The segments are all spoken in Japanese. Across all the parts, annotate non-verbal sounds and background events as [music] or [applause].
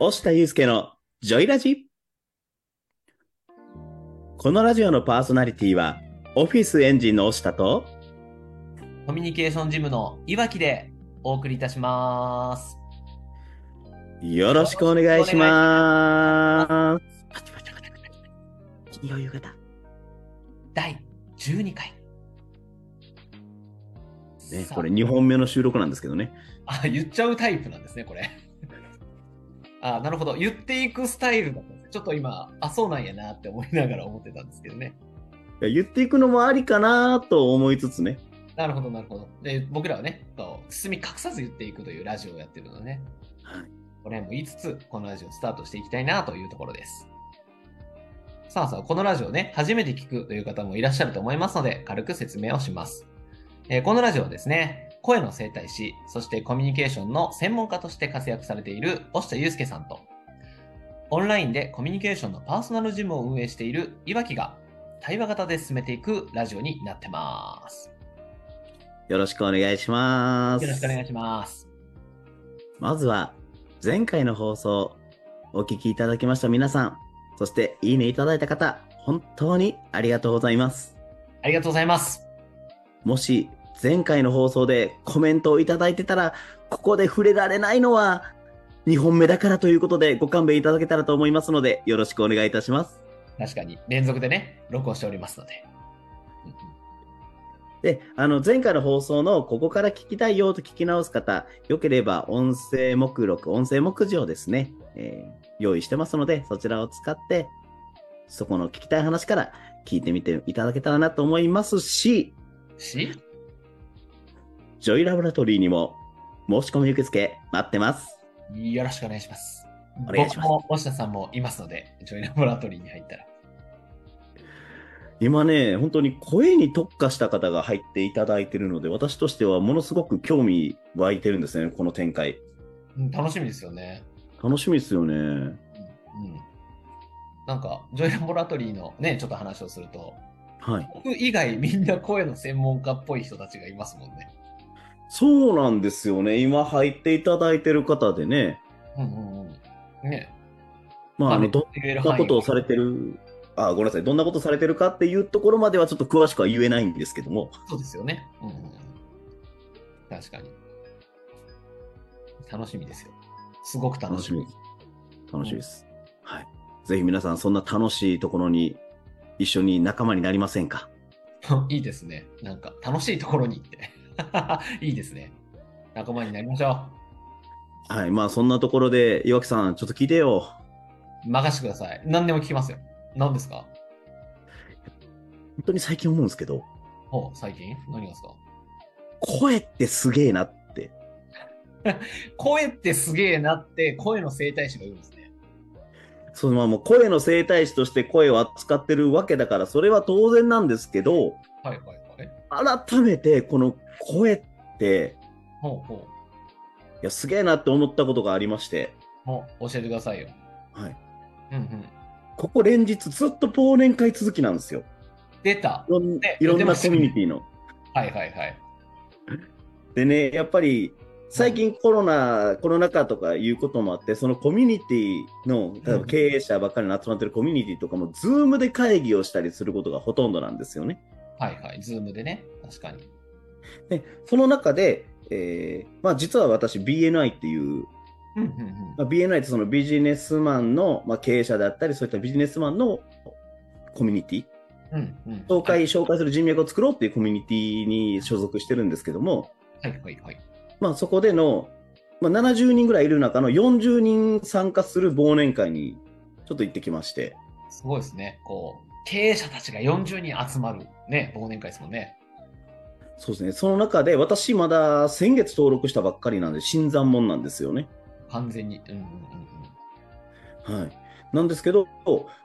押田祐介のジョイラジこのラジオのパーソナリティは、オフィスエンジンの押田と、コミュニケーションジムのいわきでお送りいたします。よろしくお願いします。金曜夕方。第12回。ね、これ2本目の収録なんですけどね。あ、言っちゃうタイプなんですね、これ。あ、なるほど。言っていくスタイルだったんです。ちょっと今、あ、そうなんやなって思いながら思ってたんですけどね。いや言っていくのもありかなと思いつつね。なるほど、なるほど。で、僕らはね、包み隠さず言っていくというラジオをやってるのでね。はいこれも言いつつ、このラジオをスタートしていきたいなというところです。さあさあ、このラジオね、初めて聞くという方もいらっしゃると思いますので、軽く説明をします。えーこのラジオはですね、声の整体師、そしてコミュニケーションの専門家として活躍されている押田祐介さんと、オンラインでコミュニケーションのパーソナルジムを運営しているいわきが、対話型で進めていくラジオになってます。よろしくお願いします。よろしくお願いします。まずは、前回の放送、お聞きいただきました皆さん、そしていいねいただいた方、本当にありがとうございます。ありがとうございます。もし、前回の放送でコメントをいただいてたら、ここで触れられないのは、2本目だからということでご勘弁いただけたらと思いますので、よろしくお願いいたします。確かに、連続でね、録音しておりますので。で、あの、前回の放送のここから聞きたいよと聞き直す方、よければ音声目録、音声目次をですね、えー用意してますので、そちらを使って、そこの聞きたい話から聞いてみていただけたらなと思いますし、し、ジョイラボラトリーにも申し込み受付待ってます。よろしくお願いします。お願いします僕も、押田さんもいますので、ジョイラボラトリーに入ったら。今ね、本当に声に特化した方が入っていただいているので、私としてはものすごく興味湧いてるんですね、この展開。うん、楽しみですよね。楽しみですよね。うん。うんなんか、ジョイラボラトリーのね、ちょっと話をすると、はい。僕以外みんな声の専門家っぽい人たちがいますもんね。そうなんですよね。今入っていただいてる方でね、うんうんうん。ね。まあ、あの、どんなことをされてる、あ、ごめんなさい。どんなことされてるかっていうところまではちょっと詳しくは言えないんですけども。そうですよね。うんうんうん。確かに。楽しみですよ。すごく楽しみ。楽しみです。楽しみです。はい。ぜひ皆さん、そんな楽しいところに一緒に仲間になりませんか？[laughs] いいですね。なんか、楽しいところに行って。[laughs] いいですね。仲間になりましょはい。まあ、そんなところで、岩木さん、ちょっと聞いてよ。う。任せてください。何でも聞きますよ。何ですか？本当に最近思うんですけど、ほう、最近？何がですか？声ってすげえなって。[laughs] 声ってすげえなって、声の整体師が言うんですね。そのまあもう声の整体師として声を扱ってるわけだから、それは当然なんですけど、はいはいはい。改めてこの声って、ほうほいや、すげえなって思ったことがありまして、う。ほう、教えてくださいよ。はい。うんうん。ここ連日ずっと忘年会続きなんですよ。で、いろんね、いろんなコミュニティの。はいはいはい。でね、やっぱり最近コロナ、コロナ禍とかいうこともあって、そのコミュニティの、例えば経営者ばっかりの集まってるコミュニティとかも、ズームで会議をしたりすることがほとんどなんですよね。はいはい。ズームでね。確かに。で、その中で、えーまあ実は私 BNI っていう、うんうんまあ、BNI ってそのビジネスマンの、まあ、経営者であったり、そういったビジネスマンのコミュニティ、うん。うんうん。紹介、紹介する人脈を作ろうっていうコミュニティに所属してるんですけども、はいはいはい。まあそこでの、まあ、70人ぐらいいる中の40人参加する忘年会にちょっと行ってきまして、すごいですね。こう、経営者たちが40人集まるね、忘年会ですもんね。そうですね、その中で私まだ先月登録したばっかりなんで新参者なんですよね。完全に。うんうんうんはい。なんですけど、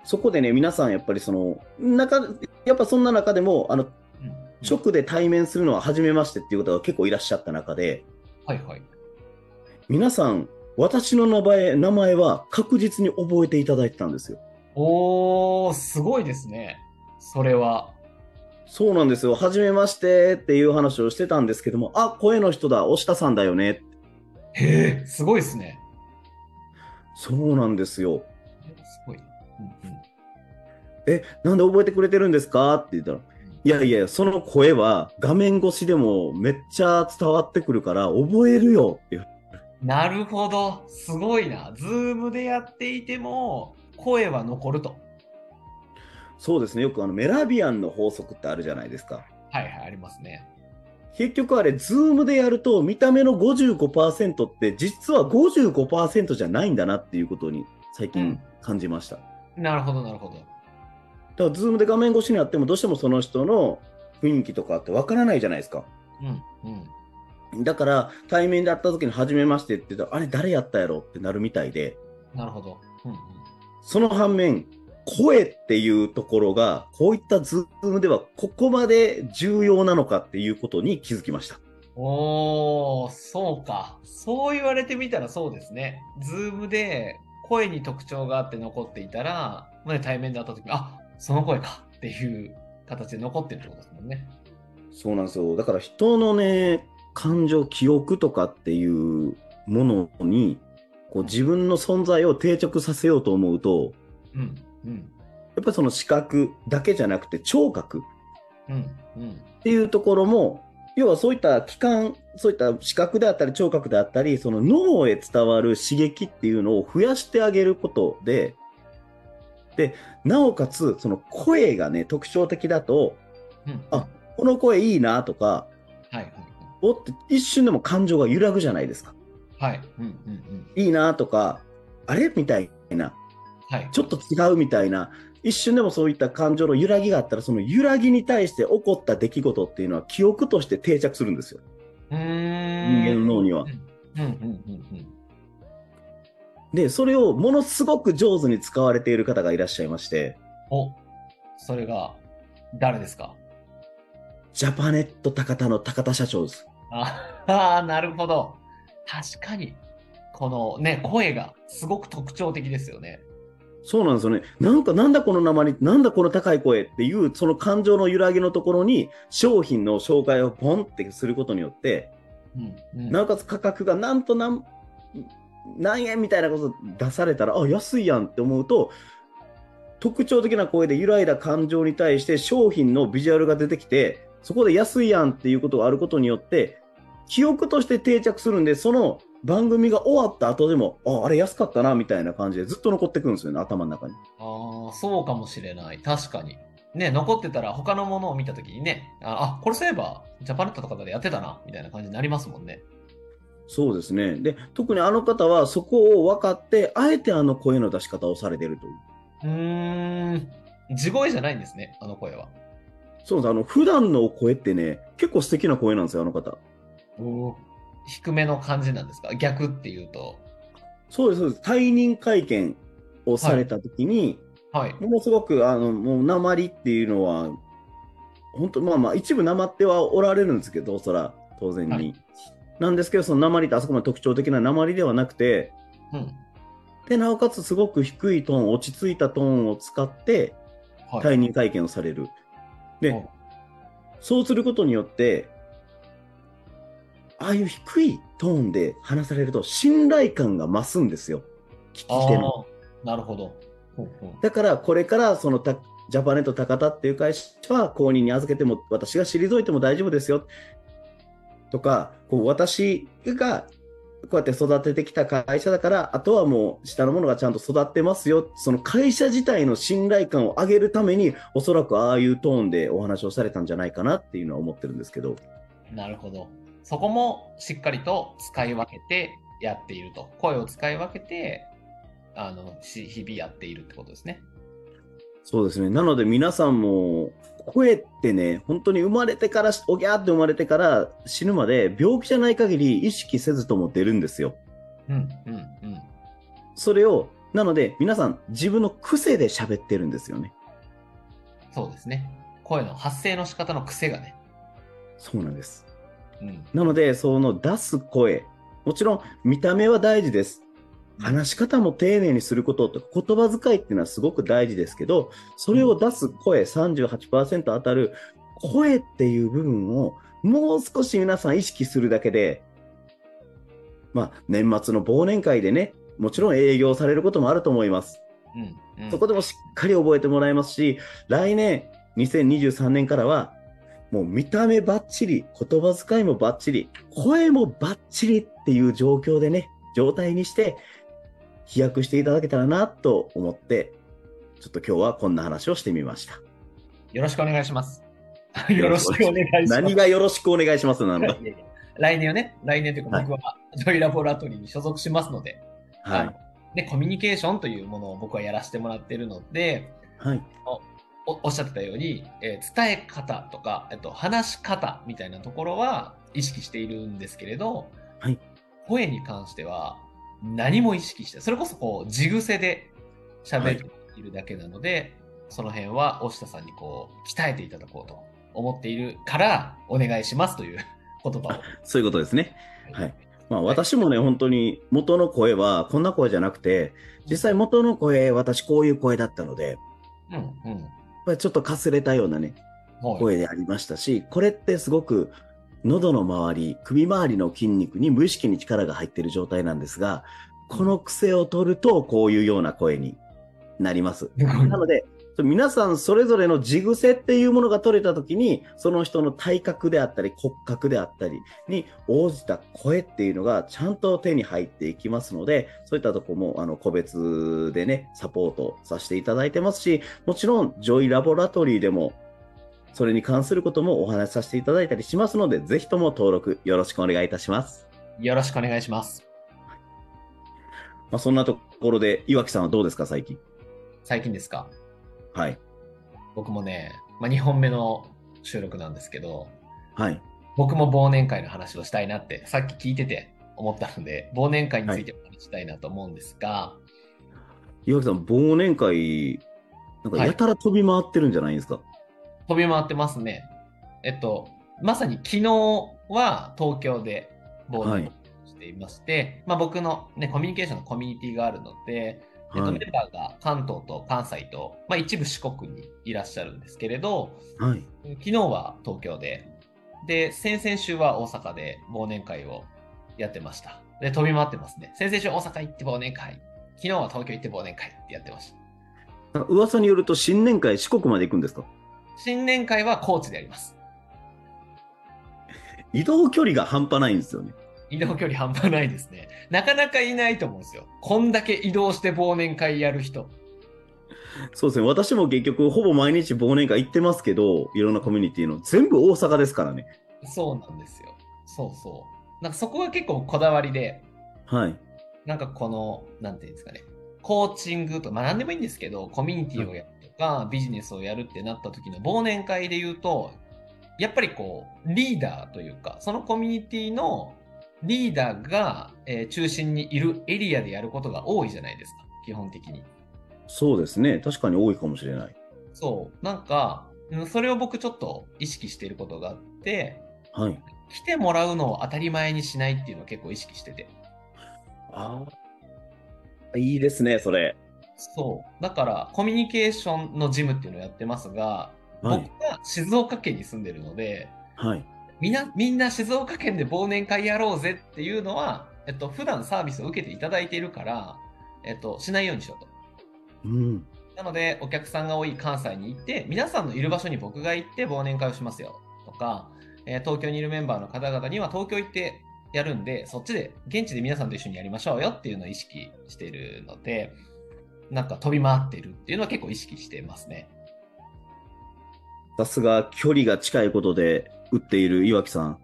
そこでね、皆さんやっぱりその、中、やっぱそんな中でも、あの、うん。うん直で対面するのは初めましてっていう方が結構いらっしゃった中で、はいはい。皆さん、私の名前、名前は確実に覚えていただいてたんですよ。おー、すごいですね。それは。そうなんですよ。初めましてっていう話をしてたんですけども、あ、声の人だ、押田さんだよね。へえ、すごいですね。そうなんですよ。すごい。うんうんえ、なんで覚えてくれてるんですか？って言ったら、いやいや、その声は画面越しでもめっちゃ伝わってくるから覚えるよってなるほど。すごいな。ズームでやっていても、声は残ると。そうですね。よくあのメラビアンの法則ってあるじゃないですか。はいはい、ありますね。結局あれ、ズームでやると見た目の55%って実は55%じゃないんだなっていうことに最近感じました。なるほど、なるほど。だから、ズームで画面越しにあってもどうしてもその人の雰囲気とかってわからないじゃないですか。うんうん。だから、対面で会った時に初めましてって言ったら、あれ誰やったやろってなるみたいで、なるほど。うんうん。その反面、声っていうところが、こういったズームではここまで重要なのかっていうことに気づきました。おー、そうか。そう言われてみたらそうですね。ズームで声に特徴があって残っていたら、ま対面で会った時に、あ、その声かっていう形で残ってるってことですもんね。そうなんですよ。だから人のね、感情、記憶とかっていうものに、こう自分の存在を定着させようと思うと、うん、うん、やっぱりその視覚だけじゃなくて聴覚。っていうところも、要はそういった器官、そういった視覚であったり聴覚であったり、その脳へ伝わる刺激っていうのを増やしてあげることで、で、なおかつ、その声がね、特徴的だと、うん、あこの声いいなとか、おって一瞬でも感情が揺らぐじゃないですか。はい。はい、うん、うん、うん。いいなとか、あれみたいな、はい。ちょっと違うみたいな、一瞬でもそういった感情の揺らぎがあったら、その揺らぎに対して起こった出来事っていうのは記憶として定着するんですよ。人ん。間の脳には。で、それをものすごく上手に使われている方がいらっしゃいまして、お、それが、誰ですか？ジャパネット高田の高田社長です。ああー、なるほど。確かに。このね、声がすごく特徴的ですよね。そうなんですよね。なんか、なんだこの鉛、なんだこの高い声っていう、その感情の揺らぎのところに、商品の紹介をポンってすることによって、うん、うん。なおかつ価格がなんと何、何円みたいなこと出されたら、あ、安いやんって思うと、特徴的な声で揺らいだ感情に対して商品のビジュアルが出てきて、そこで安いやんっていうことがあることによって、記憶として定着するんで、その番組が終わった後でも、あ、あれ安かったなみたいな感じでずっと残ってくるんですよね、頭の中に。ああ、そうかもしれない。確かに。ね、残ってたら他のものを見たときにね、あ、あこれそういえば、ジャパネットとかでやってたな、みたいな感じになりますもんね。そうですね。で、特にあの方はそこを分かって、あえてあの声の出し方をされているという。うーん。地声じゃないんですね、あの声は。そうです。あの、普段の声ってね、結構素敵な声なんですよ、あの方。低めの感じなんですか？逆っていうと。そうです、そうです。退任会見をされたときに、はい。ものすごく、あの、もう、鉛っていうのは、本当まあまあ、一部鉛ってはおられるんですけど、そら、当然に。はいなんですけど、その鉛ってあそこまで特徴的な鉛ではなくて、うん。で、なおかつすごく低いトーン、落ち着いたトーンを使って、はい。退任会見をされる。で、うんそうすることによって、ああいう低いトーンで話されると信頼感が増すんですよ。聞き手の。なるほど。ほうほうだからこれからそのたジャパネット高田っていう会社は公認に預けても私が退いても大丈夫ですよ。とか、こう私がこうやって育ててきた会社だから、あとはもう下の者がちゃんと育ってますよ。その会社自体の信頼感を上げるために、おそらくああいうトーンでお話をされたんじゃないかなっていうのは思ってるんですけど。なるほど。そこもしっかりと使い分けてやっていると。声を使い分けて、あの、し日々やっているってことですね。そうですね。なので皆さんも、声ってね、本当に生まれてから、おぎゃーって生まれてから死ぬまで病気じゃない限り意識せずとも出るんですよ。うん、うん、うん。それを、なので皆さん自分の癖で喋ってるんですよね。そうですね。声の発声の仕方の癖がね。そうなんです。うん。なので、その出す声、もちろん見た目は大事です。話し方も丁寧にすることとか言葉遣いっていうのはすごく大事ですけど、それを出す声38%当たる声っていう部分をもう少し皆さん意識するだけで、まあ年末の忘年会でね、もちろん営業されることもあると思います。うん。うんそこでもしっかり覚えてもらえますし、来年、2023年からは、もう見た目ばっちり、言葉遣いもばっちり、声もばっちりっていう状況でね、状態にして、飛躍していただけたらなと思って、ちょっと今日はこんな話をしてみました。よろしくお願いします。よろしくお願いします。何がよろしくお願いしますなのか。来年はね、来年というか僕はジョイラボラトリーに所属しますので、はい。で、コミュニケーションというものを僕はやらせてもらっているので、はい。おおっしゃってたように、えー伝え方とか、えっと、話し方みたいなところは意識しているんですけれど、はい声に関しては何も意識して、それこそこう地癖で喋っているだけなので、その辺は大下さんにこう鍛えていただこうと思っているからお願いしますという [laughs] 言葉を。そういうことですね。はい。まあ私もね、本当に元の声はこんな声じゃなくて、実際元の声、私こういう声だったので、うんうん。ぱりちょっとかすれたようなね、はい声でありましたし、これってすごく喉の周り、首周りの筋肉に無意識に力が入っている状態なんですが、この癖を取るとこういうような声になります。なので、皆さんそれぞれの地癖っていうものが取れたときに、その人の体格であったり骨格であったりに応じた声っていうのがちゃんと手に入っていきますので、そういったとこもあの個別でね、サポートさせていただいてますし、もちろんジョイラボラトリーでもそれに関することもお話しさせていただいたりしますので、ぜひとも登録よろしくお願いいたします。よろしくお願いします。まあ、そんなところで、岩木さんはどうですか、最近？最近ですか？はい。僕もね、まあ、2本目の収録なんですけど、はい。僕も忘年会の話をしたいなって、さっき聞いてて思ったので、忘年会についてお話ししたいなと思うんですが、岩木さん、忘年会、なんかやたら飛び回ってるんじゃないですか？飛び回ってますね。えっと、まさに昨日は東京で忘年会をしていまして、まあ僕のね、コミュニケーションのコミュニティがあるので、えっと、はいメンバーが関東と関西と、まあ一部四国にいらっしゃるんですけれど、はい。昨日は東京で、で、先々週は大阪で忘年会をやってました。で、飛び回ってますね。先々週大阪行って忘年会。昨日は東京行って忘年会ってやってました。噂によると、新年会、四国まで行くんですか？新年会は高知でやります。移動距離が半端ないんですよね。移動距離半端ないですね。なかなかいないと思うんですよ。こんだけ移動して忘年会やる人。そうですね。私も結局、ほぼ毎日忘年会行ってますけど、いろんなコミュニティの、全部大阪ですからね。そうなんですよ。そうそう。なんかそこが結構こだわりで、はい。なんかこの、なんていうんですかね、コーチングとか、まあ何でもいいんですけど、コミュニティをやるとか、ビジネスをやるってなった時の忘年会で言うと、やっぱりこう、リーダーというか、そのコミュニティのリーダーが、えー中心にいるエリアでやることが多いじゃないですか、基本的に。そうですね。確かに多いかもしれない。そう。なんか、うんそれを僕ちょっと意識していることがあって、はい。来てもらうのを当たり前にしないっていうのを結構意識してて。ああ。いいですね、それ。そう。だから、コミュニケーションのジムっていうのをやってますが、はい僕は静岡県に住んでるので、はい。みんな、みんな静岡県で忘年会やろうぜっていうのは、えっと、普段サービスを受けていただいているから、えっと、しないようにしようと。うん。なので、お客さんが多い関西に行って、皆さんのいる場所に僕が行って忘年会をしますよ。とか、えー東京にいるメンバーの方々には東京行ってやるんで、そっちで、現地で皆さんと一緒にやりましょうよっていうのを意識しているので、なんか飛び回ってるっていうのは結構意識してますね。さすが距離が近いことで打っている岩木さん。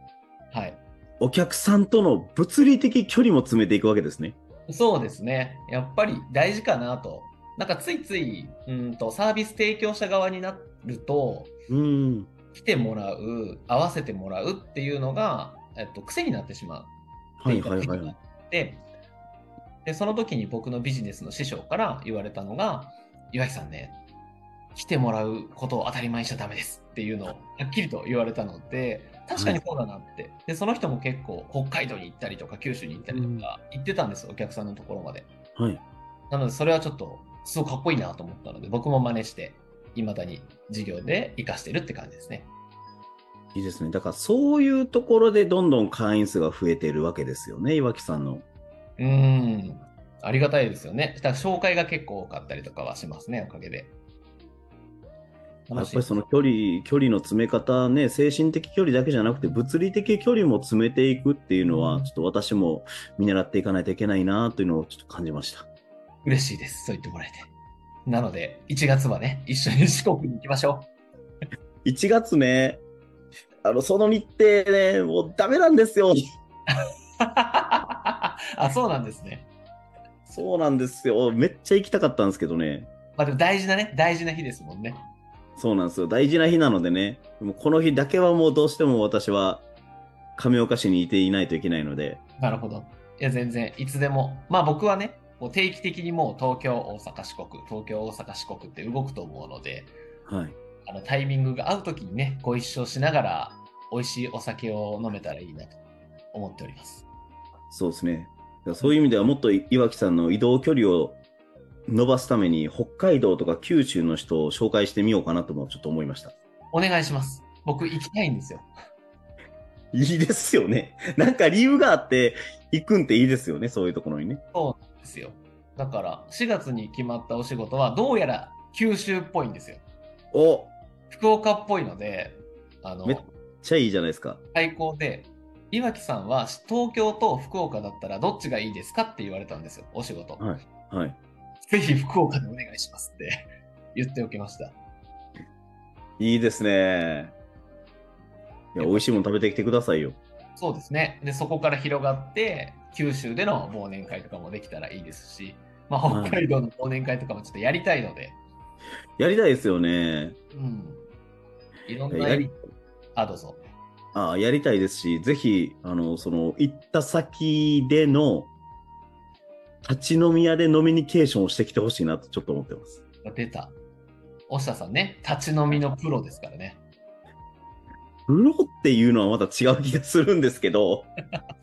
はい。お客さんとの物理的距離も詰めていくわけですね。そうですね。やっぱり大事かなと。なんかついつい、うんと、サービス提供者側になると、うん。来てもらう、合わせてもらうっていうのが、えっと、癖になってしまう。はいはいはいはい。でで、その時に僕のビジネスの師匠から言われたのが、岩井さんね、来てもらうことを当たり前にしちゃダメですっていうのをはっきりと言われたので、確かにそうだなって。で、その人も結構北海道に行ったりとか九州に行ったりとか行ってたんですよ、お客さんのところまで。はい。なので、それはちょっと、すごいかっこいいなと思ったので、僕も真似して、未だに授業で活かしてるって感じですね。いいですね。だからそういうところでどんどん会員数が増えているわけですよね、岩木さんの。うーん。ありがたいですよね。だから紹介が結構多かったりとかはしますね、おかげで。やっぱりその距離、距離の詰め方ね、精神的距離だけじゃなくて、物理的距離も詰めていくっていうのは、ちょっと私も見習っていかないといけないなというのをちょっと感じました。嬉しいです。そう言ってもらえて。なので、1月はね、一緒に四国に行きましょ1 [laughs] 月ね、あの、その日程ね、もうダメなんですよ。う。[laughs] あ、そうなんですね。そうなんですよ。めっちゃ行きたかったんですけどね。まあでも大事なね、大事な日ですもんね。そうなんですよ。大事な日なのでね、もうこの日だけはもうどうしても私は亀岡市にいていないといけないので、なるほど。いや、全然、いつでも。まあ僕はね、こう定期的にもう東京、大阪、四国、東京、大阪、四国って動くと思うので、はい。あのタイミングが合うときにね、ご一緒しながら、美味しいお酒を飲めたらいいなと思っております。そうですね。そういう意味ではもっと岩木さんの移動距離を伸ばすために北海道とか九州の人を紹介してみようかなともちょっと思いました。お願いします。僕行きたいんですよ。[laughs] いいですよね。なんか理由があって行くんっていいですよね。そういうところにね。そうなんですよ。だから、4月に決まったお仕事は、どうやら九州っぽいんですよ。お福岡っぽいので、あのめ、っちゃいいじゃないですか。最高で、岩木さんは東京と福岡だったらどっちがいいですかって言われたんですよ、お仕事。はい。はい。ぜひ福岡でお願いしますって [laughs] 言っておきました。いいですね。いや、美味しいもの食べてきてくださいよ。そうですね。で、そこから広がって、九州での忘年会とかもできたらいいですし、まあ、はい北海道の忘年会とかもちょっとやりたいので、やりたいですよね。うん。いろんなやり、あ、どうぞ。あやりたいですし、ぜひ、あの、その、行った先での、立ち飲み屋でノミニケーションをしてきてほしいなとちょっと思ってます。出た。押下さんね、立ち飲みのプロですからね。プロっていうのはまた違う気がするんですけど、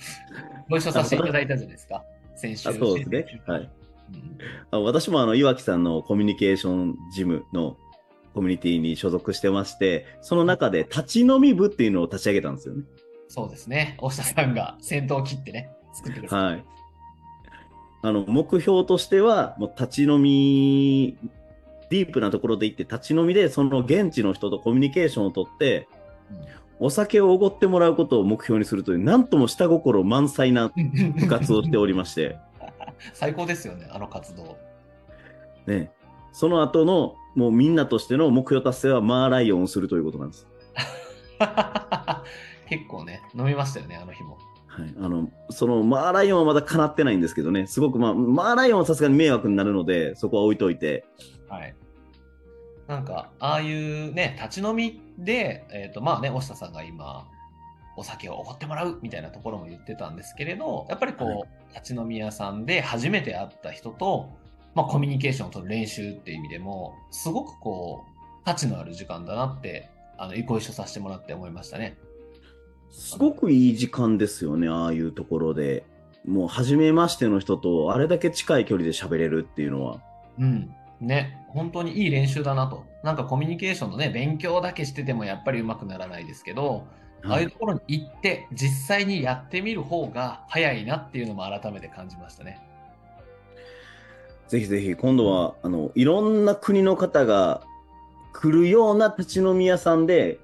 [laughs] ご一緒させていただいたじゃないですか。先週。あそうですね。はい。うんあ私もあの、岩木さんのコミュニケーションジムのコミュニティに所属してまして、その中で立ち飲み部っていうのを立ち上げたんですよね。そうですね。押下さんが先頭を切ってね、作ってください。はい。あの、目標としては、もう立ち飲み、ディープなところで行って立ち飲みで、その現地の人とコミュニケーションをとって、お酒をおごってもらうことを目標にするという、なんとも下心満載な部活をしておりまして、[laughs] 最高ですよね、あの活動。ね、その後の、もうみんなとしての目標達成はマーライオンをするということなんです。[laughs] 結構ね、飲みましたよね、あの日も。はい。あの、そのマーライオンはまだ叶ってないんですけどね、すごくまあ、マーライオンはさすがに迷惑になるので、そこは置いといて、はい。なんか、ああいうね、立ち飲みで、えっ、と、まあね、押下さんが今、お酒をおごってもらうみたいなところも言ってたんですけれど、やっぱりこう、はい立ち飲み屋さんで初めて会った人と、まあ、コミュニケーションを取る練習っていう意味でも、すごくこう、価値のある時間だなって、あの、ご一緒させてもらって思いましたね。すごくいい時間ですよね、ああいうところで。もう、初めましての人と、あれだけ近い距離で喋れるっていうのは。うん。ね、本当にいい練習だなと。なんかコミュニケーションのね、勉強だけしててもやっぱり上手くならないですけど、ああいうところに行って、実際にやってみる方が早いなっていうのも改めて感じましたね。ぜひぜひ、今度は、あの、いろんな国の方が来るような立ち飲み屋さんで、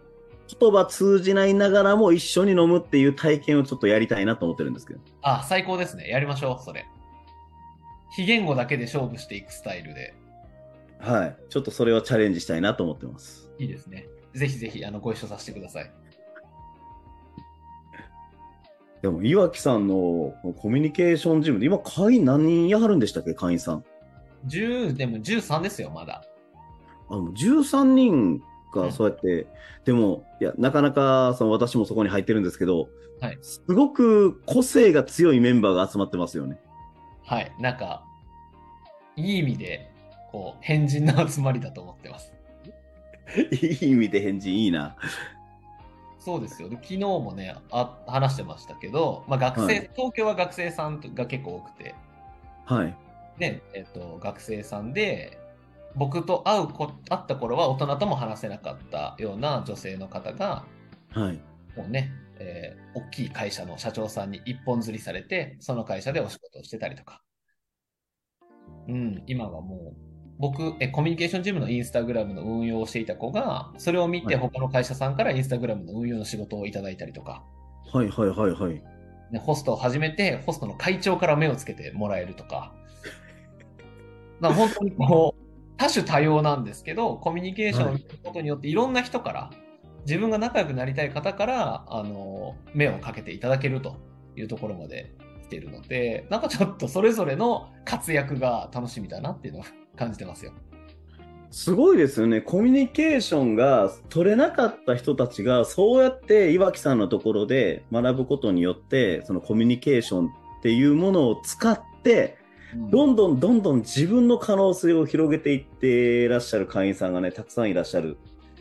言葉通じないながらも一緒に飲むっていう体験をちょっとやりたいなと思ってるんですけど。あ、最高ですね。やりましょう、それ。非言語だけで勝負していくスタイルで。はい。ちょっとそれをチャレンジしたいなと思ってます。いいですね。ぜひぜひ、あの、ご一緒させてください。でも、岩木さんのコミュニケーションジムで、今会員何人やはるんでしたっけ会員さん。10、でも13ですよ、まだ。あの13人がそうやって、でも、いや、なかなかその私もそこに入ってるんですけど、はいすごく個性が強いメンバーが集まってますよね。はい。なんか、いい意味で、こう、変人の集まりだと思ってます。いい意味で返事いいな。そうですよ。で昨日もねあ、話してましたけど、まあ、学生、はい東京は学生さんが結構多くて、はい。で、えっと、学生さんで、僕と会うこ会った頃は大人とも話せなかったような女性の方が、はい。もうね、えー大きい会社の社長さんに一本釣りされて、その会社でお仕事をしてたりとか、うん、今はもう、僕え、コミュニケーションジムのインスタグラムの運用をしていた子が、それを見てはい他の会社さんからインスタグラムの運用の仕事をいただいたりとか、はいはいはいはい。ね、ホストを始めて、ホストの会長から目をつけてもらえるとか、[laughs] だから本当にこう、多種多様なんですけど、コミュニケーションを見ることによって、いろんな人から、自分が仲良くなりたい方から、あの、目をかけていただけるというところまで来ているので、なんかちょっとそれぞれの活躍が楽しみだなっていうのを感じてますよ。すごいですよね。コミュニケーションが取れなかった人たちが、そうやって岩木さんのところで学ぶことによって、そのコミュニケーションっていうものを使って、どんどんどんどん自分の可能性を広げていっていらっしゃる会員さんがね、たくさんいらっしゃる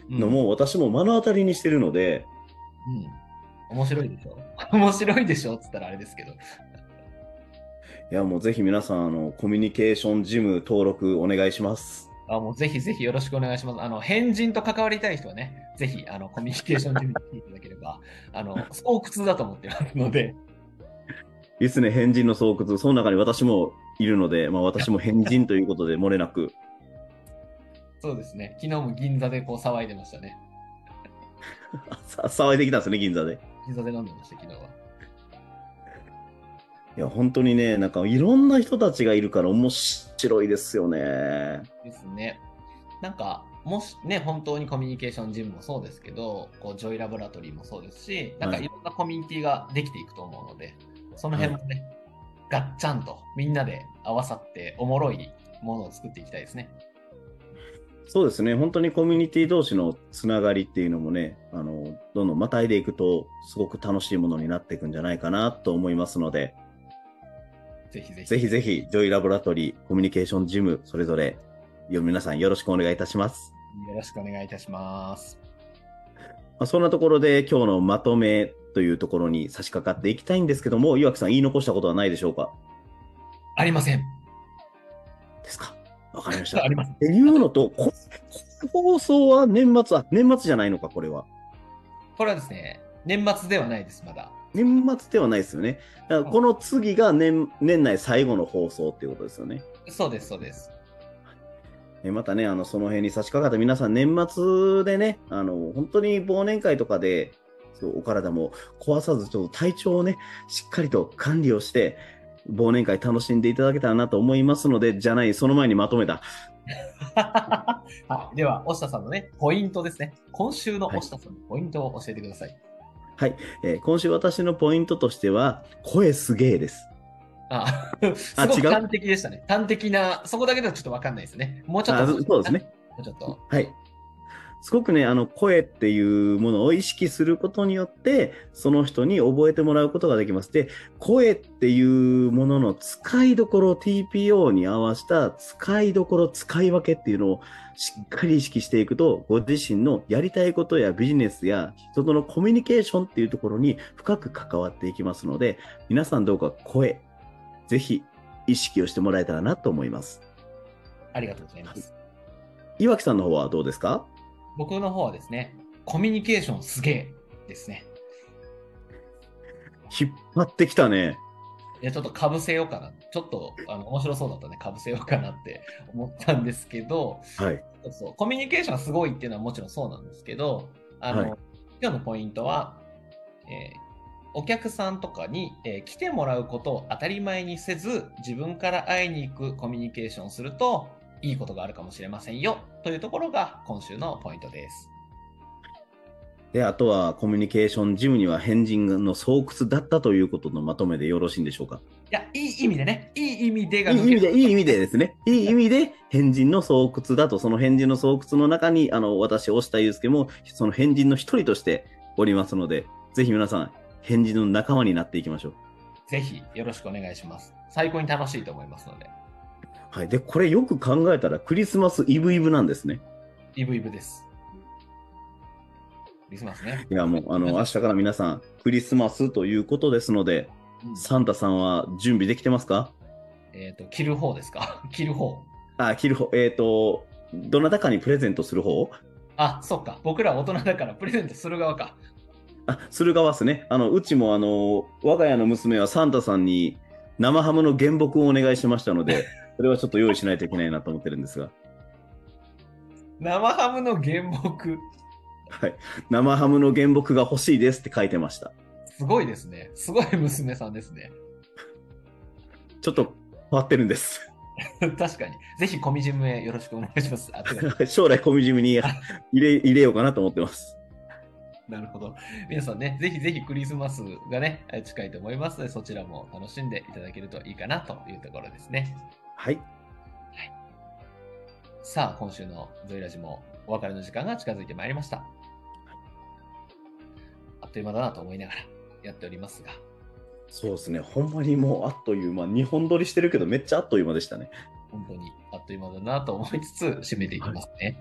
のも、私も目の当たりにしてるので、うん、面白いでしょ？[laughs] 面白いでしょ？っつったらあれですけど。いや、もうぜひ皆さん、あの、コミュニケーションジム登録お願いします。あもうぜひぜひよろしくお願いします。あの、変人と関わりたい人はね、ぜひ、あの、コミュニケーションジムに来ていただければ、あの、巣窟だと思ってますので、いいですね、変人の巣窟。その中に私もいるので、まあ私も変人ということで漏れなく。そうですね。昨日も銀座でこう騒いでましたね。[laughs] さ騒いできたんですね、銀座で。銀座で飲んでました、昨日は。いや、本当にね、なんかいろんな人たちがいるから面白いですよね。ですね。なんか、もしね、本当にコミュニケーションジムもそうですけど、こう、ジョイラボラトリーもそうですし、なんかはいいろんなコミュニティができていくと思うので、その辺もね、ガッチャンとみんなで合わさっておもろいものを作っていきたいですね。そうですね、本当にコミュニティ同士のつながりっていうのもね、あの、どんどんまたいでいくと、すごく楽しいものになっていくんじゃないかなと思いますので、ぜひぜひ。ぜひぜひ、ジョイラボラトリー、コミュニケーションジム、それぞれ、よ皆さんよろしくお願いいたします。よろしくお願いいたします。まあ、そんなところで今日のまとめというところに差し掛かっていきたいんですけども、岩木さん言い残したことはないでしょうか？ありません。ですか？わかりました。[laughs] あります。っていうのと、ここの放送は年末、あ、年末じゃないのか、これは。これはですね、年末ではないです、まだ。年末ではないですよね。だからこの次が年年内最後の放送っていうことですよね。そうです、そうです。えまたね、あの、その辺に差し掛かった皆さん、年末でね、あの、本当に忘年会とかで、そうお体も壊さず、ちょっと体調をね、しっかりと管理をして、忘年会楽しんでいただけたらなと思いますので、じゃない、その前にまとめた。[laughs] はい、では、押下さんのね、ポイントですね。今週のはい押下さんのポイントを教えてください。はい、えー今週私のポイントとしては、声すげえです。あ、[laughs] すごく端的でしたね。端的な、そこだけではちょっとわかんないですね。もうちょっあと。そうですね。。もうちょっと。はい。すごくね、あの、声っていうものを意識することによって、その人に覚えてもらうことができます。で、声っていうものの使いどころ、TPO に合わせた使いどころ、使い分けっていうのをしっかり意識していくと、ご自身のやりたいことやビジネスや人とのコミュニケーションっていうところに深く関わっていきますので、皆さんどうか声、ぜひ意識をしてもらえたらなと思います。ありがとうございます。岩木さんの方はどうですか？僕の方はですね、コミュニケーションすげえですね。引っ張ってきたね。いや、ちょっとかぶせようかな。ちょっと、あの、面白そうだったんで、かぶせようかなって [laughs] 思ったんですけど、はい。そうそうコミュニケーションがすごいっていうのはもちろんそうなんですけど、あの、はい今日のポイントは、えーお客さんとかに、えー来てもらうことを当たり前にせず、自分から会いに行くコミュニケーションをすると、いいことがあるかもしれませんよ、というところが今週のポイントです。で、あとはコミュニケーションジムには変人の巣窟だったということのまとめでよろしいんでしょうか？いや、いい意味でね、いい意味でいがい意味で、いい意味でですね。いい意味で変人の巣窟だと、その変人の巣窟の中に、あの、私、押田祐介も、その変人の一人としておりますので、ぜひ皆さん、変人の仲間になっていきましょう。ぜひよろしくお願いします。最高に楽しいと思いますので、はい。で、これよく考えたら、クリスマスイブイブなんですね。イブイブです。クリスマスね。いや、もう、あの、明日から皆さん、クリスマスということですので、うんサンタさんは準備できてますか？えっ、と、着る方ですか？[laughs] 着る方。あ、着る方、えっ、と、どなたかにプレゼントする方？あ、そっか。僕ら大人だからプレゼントする側か。あ、する側ですね。あの、うちもあの、我が家の娘はサンタさんに生ハムの原木をお願いしましたので、それはちょっと用意しないといけないなと思ってるんですが。生ハムの原木。はい。生ハムの原木が欲しいですって書いてました。すごいですね。すごい娘さんですね。ちょっと変わってるんです。[laughs] 確かに。ぜひ、コミジムへよろしくお願いします。[laughs] 将来コミジムに入れ [laughs] 入れようかなと思ってます。なるほど。皆さんね、ぜひぜひクリスマスがね、え近いと思いますので、そちらも楽しんでいただけるといいかなというところですね。はい。さあ、今週のゾイラジもお別れの時間が近づいてまいりました。あっという間だなと思いながらやっておりますが、そうですね。ほんまにもうあっという間、2本撮りしてるけど、めっちゃあっという間でしたね。本当にあっという間だなと思いつつ、締めていきますね。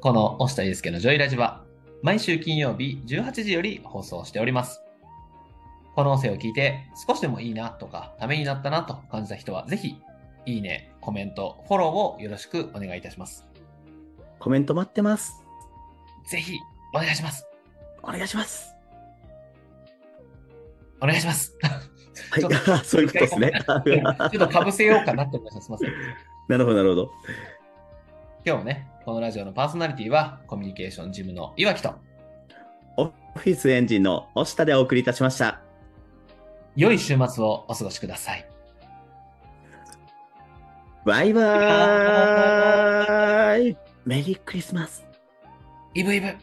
この押下祐介のジョイラジは、毎週金曜日18時より放送しております。この音声を聞いて、少しでもいいなとか、ためになったなと感じた人は、ぜひ、いいね、コメント、フォローをよろしくお願いいたします。コメント待ってます。ぜひ、お願いします。お願いします。お願いします。はいちょっと。[laughs] そういうことですね。ちょっとかぶせようかなって思いました。すみません。なるほど、なるほど。今日もね、このラジオのパーソナリティは、コミュニケーションジムの岩木と、オフィスエンジンの押下でお送りいたしました。良い週末をお過ごしください。バイバーイメリークリスマスイブイブ